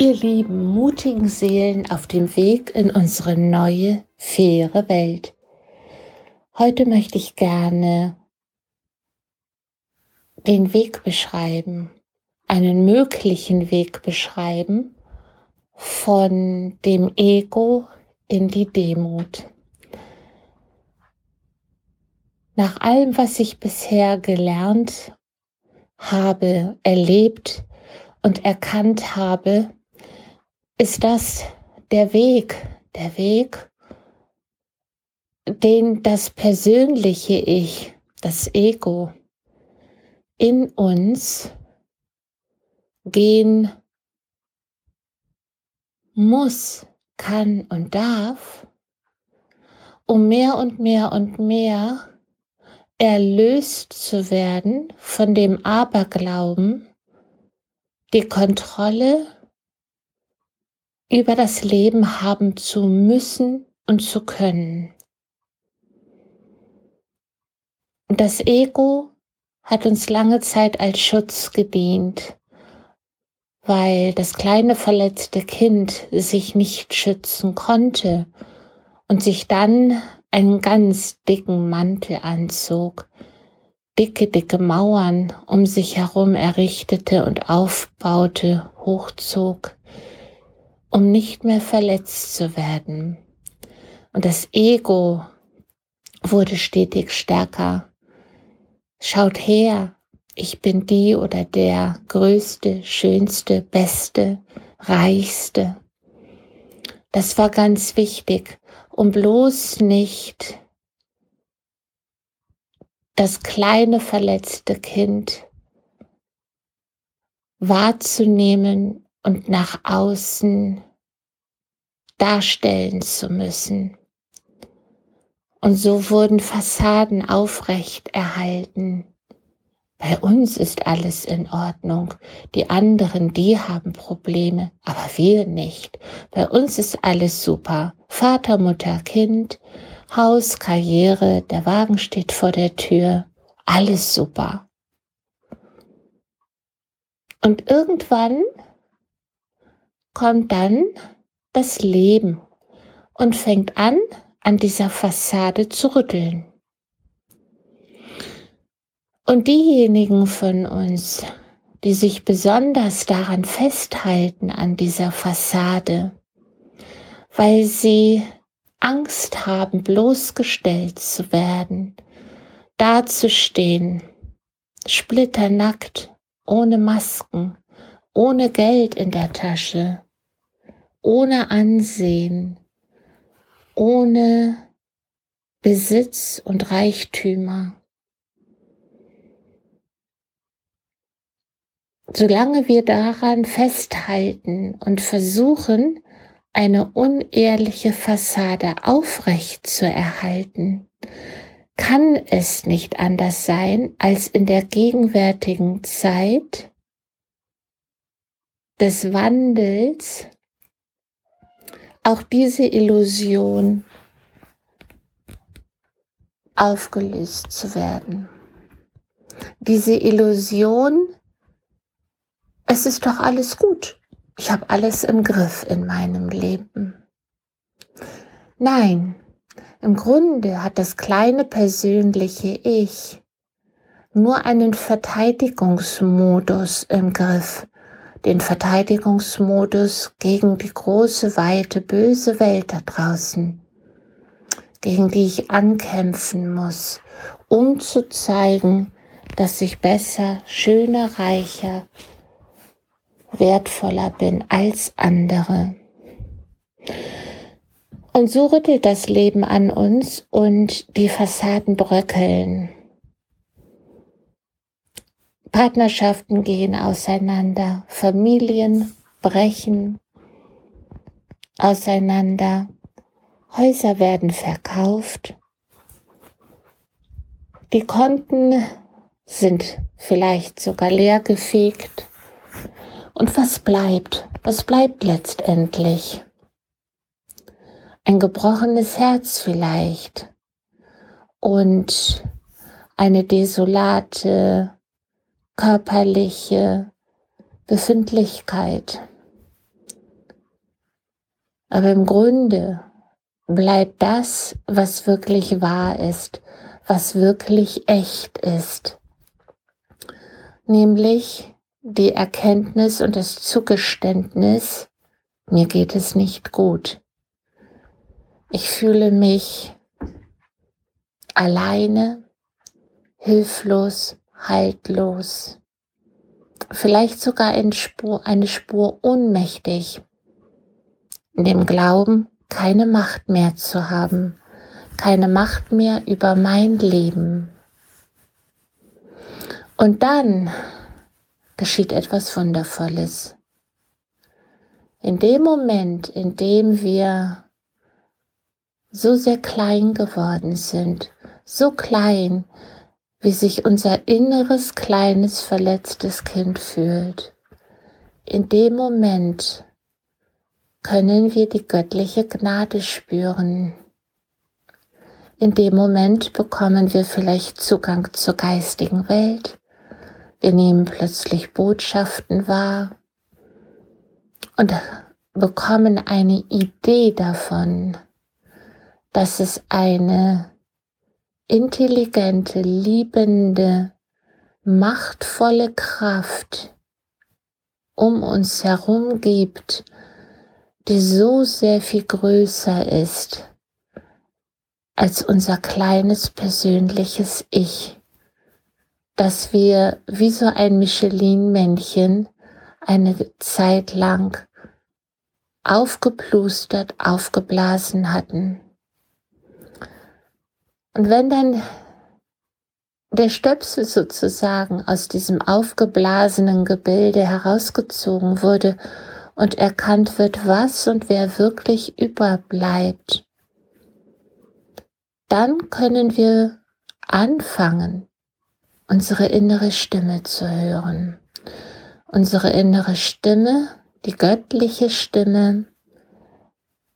ihr lieben, mutigen Seelen auf dem Weg in unsere neue, faire Welt. Heute möchte ich gerne den Weg beschreiben, einen möglichen Weg beschreiben von dem Ego in die Demut. Nach allem, was ich bisher gelernt habe, erlebt und erkannt habe, ist das der Weg, der Weg, den das persönliche Ich, das Ego in uns gehen muss, kann und darf, um mehr und mehr und mehr erlöst zu werden von dem Aberglauben, die Kontrolle über das Leben haben zu müssen und zu können. Das Ego hat uns lange Zeit als Schutz gedient, weil das kleine verletzte Kind sich nicht schützen konnte und sich dann einen ganz dicken Mantel anzog, dicke, dicke Mauern um sich herum errichtete und aufbaute, hochzog um nicht mehr verletzt zu werden. Und das Ego wurde stetig stärker. Schaut her, ich bin die oder der größte, schönste, beste, reichste. Das war ganz wichtig, um bloß nicht das kleine verletzte Kind wahrzunehmen und nach außen darstellen zu müssen. Und so wurden Fassaden aufrecht erhalten. Bei uns ist alles in Ordnung. Die anderen, die haben Probleme, aber wir nicht. Bei uns ist alles super. Vater, Mutter, Kind, Haus, Karriere, der Wagen steht vor der Tür. Alles super. Und irgendwann kommt dann das Leben und fängt an, an dieser Fassade zu rütteln. Und diejenigen von uns, die sich besonders daran festhalten, an dieser Fassade, weil sie Angst haben, bloßgestellt zu werden, dazustehen, splitternackt, ohne Masken, ohne Geld in der Tasche, ohne Ansehen, ohne Besitz und Reichtümer. Solange wir daran festhalten und versuchen, eine unehrliche Fassade aufrecht zu erhalten, kann es nicht anders sein, als in der gegenwärtigen Zeit des Wandels auch diese Illusion aufgelöst zu werden. Diese Illusion, es ist doch alles gut. Ich habe alles im Griff in meinem Leben. Nein, im Grunde hat das kleine persönliche Ich nur einen Verteidigungsmodus im Griff, den Verteidigungsmodus gegen die große, weite, böse Welt da draußen, gegen die ich ankämpfen muss, um zu zeigen, dass ich besser, schöner, reicher, wertvoller bin als andere. Und so rüttelt das Leben an uns und die Fassaden bröckeln. Partnerschaften gehen auseinander, Familien brechen auseinander, Häuser werden verkauft, die Konten sind vielleicht sogar leergefegt. Und was bleibt? Was bleibt letztendlich? Ein gebrochenes Herz vielleicht und eine desolate körperliche Befindlichkeit. Aber im Grunde bleibt das, was wirklich wahr ist, was wirklich echt ist. Nämlich die Erkenntnis und das Zugeständnis, mir geht es nicht gut. Ich fühle mich alleine, hilflos, haltlos, vielleicht sogar eine Spur, eine Spur ohnmächtig, in dem Glauben, keine Macht mehr zu haben, keine Macht mehr über mein Leben. Und dann geschieht etwas Wundervolles. In dem Moment, in dem wir so sehr klein geworden sind, so klein, wie sich unser inneres kleines verletztes Kind fühlt, in dem Moment können wir die göttliche Gnade spüren. In dem Moment bekommen wir vielleicht Zugang zur geistigen Welt. Wir nehmen plötzlich Botschaften wahr und bekommen eine Idee davon, dass es eine intelligente, liebende, machtvolle Kraft um uns herum gibt, die so sehr viel größer ist als unser kleines persönliches Ich, dass wir wie so ein Michelin-Männchen eine Zeit lang aufgeplustert, aufgeblasen hatten. Und wenn dann der Stöpsel sozusagen aus diesem aufgeblasenen Gebilde herausgezogen wurde und erkannt wird, was und wer wirklich überbleibt, dann können wir anfangen, unsere innere Stimme zu hören. Unsere innere Stimme, die göttliche Stimme,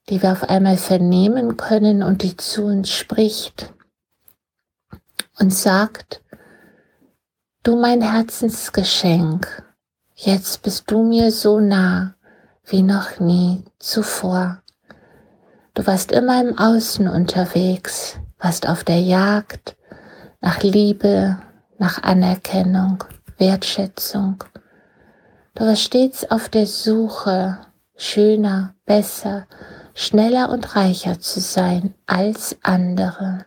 die wir auf einmal vernehmen können und die zu uns spricht und sagt, du mein Herzensgeschenk, jetzt bist du mir so nah wie noch nie zuvor. Du warst immer im Außen unterwegs, warst auf der Jagd nach Liebe, nach Anerkennung, Wertschätzung. Du warst stets auf der Suche, schöner, besser, schneller und reicher zu sein als andere.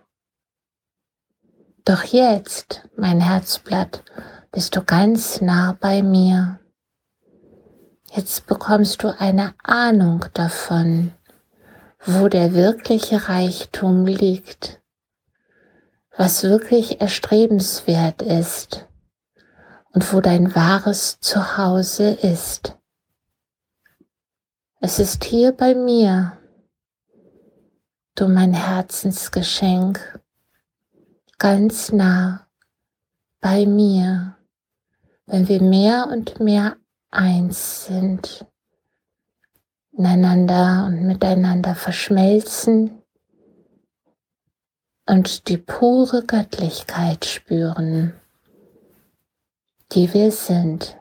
Doch jetzt, mein Herzblatt, bist du ganz nah bei mir. Jetzt bekommst du eine Ahnung davon, wo der wirkliche Reichtum liegt, was wirklich erstrebenswert ist und wo dein wahres Zuhause ist. Es ist hier bei mir, du mein Herzensgeschenk ganz nah bei mir, wenn wir mehr und mehr eins sind, ineinander und miteinander verschmelzen und die pure Göttlichkeit spüren, die wir sind.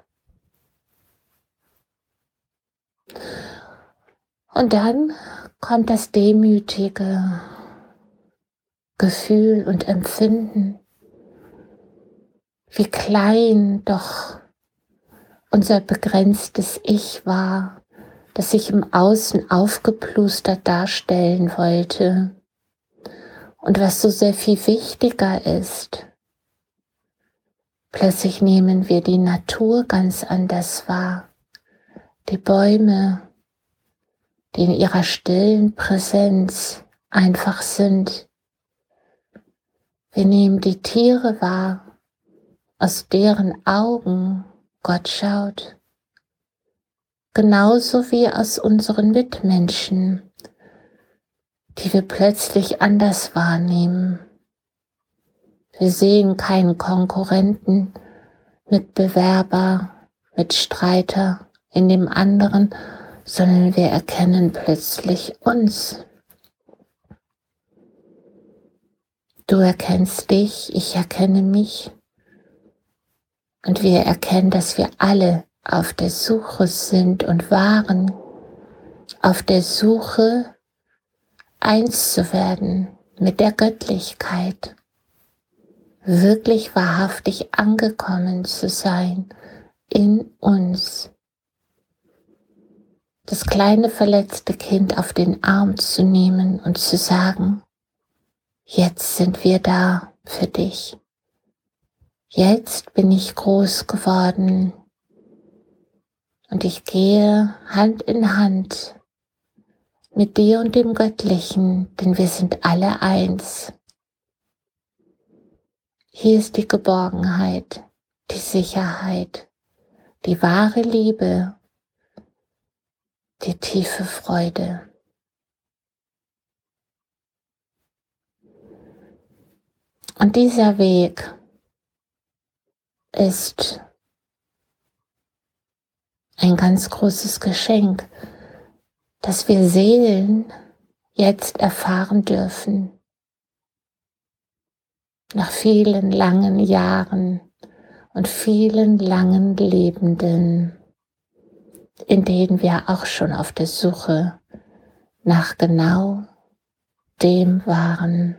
Und dann kommt das Demütige, Gefühl und Empfinden, wie klein doch unser begrenztes Ich war, das sich im Außen aufgeplustert darstellen wollte. Und was so sehr viel wichtiger ist. Plötzlich nehmen wir die Natur ganz anders wahr, die Bäume, die in ihrer stillen Präsenz einfach sind wir nehmen die Tiere wahr, aus deren Augen Gott schaut, genauso wie aus unseren Mitmenschen, die wir plötzlich anders wahrnehmen. Wir sehen keinen Konkurrenten, Mitbewerber, Mitstreiter in dem anderen, sondern wir erkennen plötzlich uns. Du erkennst dich, ich erkenne mich. Und wir erkennen, dass wir alle auf der Suche sind und waren auf der Suche eins zu werden mit der Göttlichkeit, wirklich wahrhaftig angekommen zu sein in uns. Das kleine verletzte Kind auf den Arm zu nehmen und zu sagen, jetzt sind wir da für dich. Jetzt bin ich groß geworden und ich gehe Hand in Hand mit dir und dem Göttlichen, denn wir sind alle eins. Hier ist die Geborgenheit, die Sicherheit, die wahre Liebe, die tiefe Freude. Und dieser Weg ist ein ganz großes Geschenk, dass wir Seelen jetzt erfahren dürfen. Nach vielen langen Jahren und vielen langen Lebenden, in denen wir auch schon auf der Suche nach genau dem waren.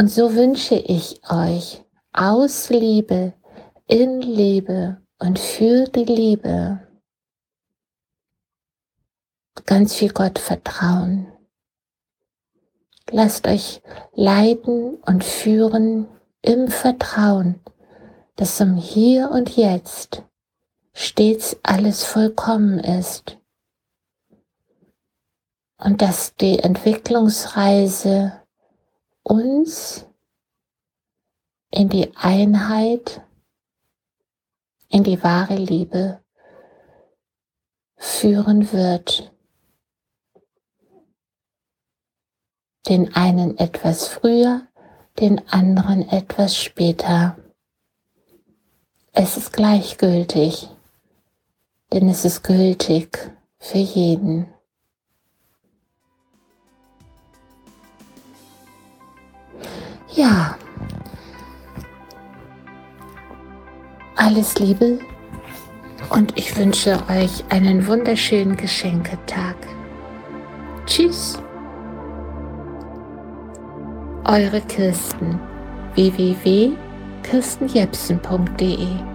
Und so wünsche ich euch aus Liebe, in Liebe und für die Liebe ganz viel Gott vertrauen. Lasst euch leiten und führen im Vertrauen, dass im Hier und Jetzt stets alles vollkommen ist und dass die Entwicklungsreise uns in die Einheit, in die wahre Liebe führen wird. Den einen etwas früher, den anderen etwas später. Es ist gleichgültig, denn es ist gültig für jeden. Ja, alles Liebe und ich wünsche euch einen wunderschönen Geschenketag. Tschüss. Eure Kirsten www.kirstenjepsen.de